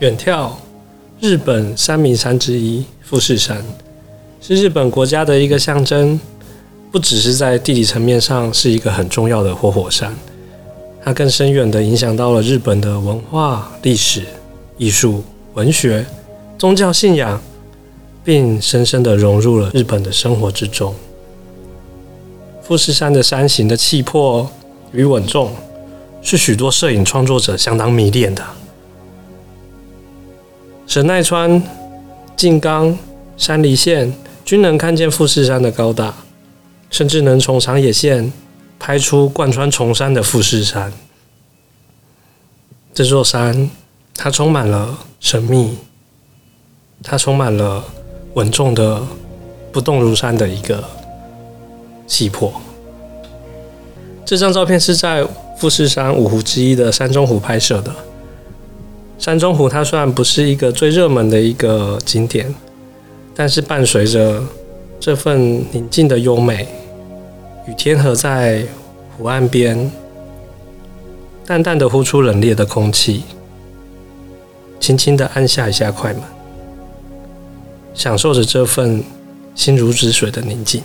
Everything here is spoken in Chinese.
远眺日本三名山之一富士山，是日本国家的一个象征，不只是在地理层面上是一个很重要的活火山，它更深远地影响到了日本的文化、历史、艺术、文学、宗教信仰，并深深地融入了日本的生活之中。富士山的山形的气魄与稳重，是许多摄影创作者相当迷恋的。神奈川、静冈、山梨县均能看见富士山的高大，甚至能从长野县拍出贯穿崇山的富士山。这座山，它充满了神秘，它充满了稳重的不动如山的一个气魄。这张照片是在富士山五湖之一的山中湖拍摄的。山中湖它虽然不是一个最热门的一个景点，但是伴随着这份宁静的优美，与天河在湖岸边，淡淡的呼出冷冽的空气，轻轻的按下一下快门，享受着这份心如止水的宁静。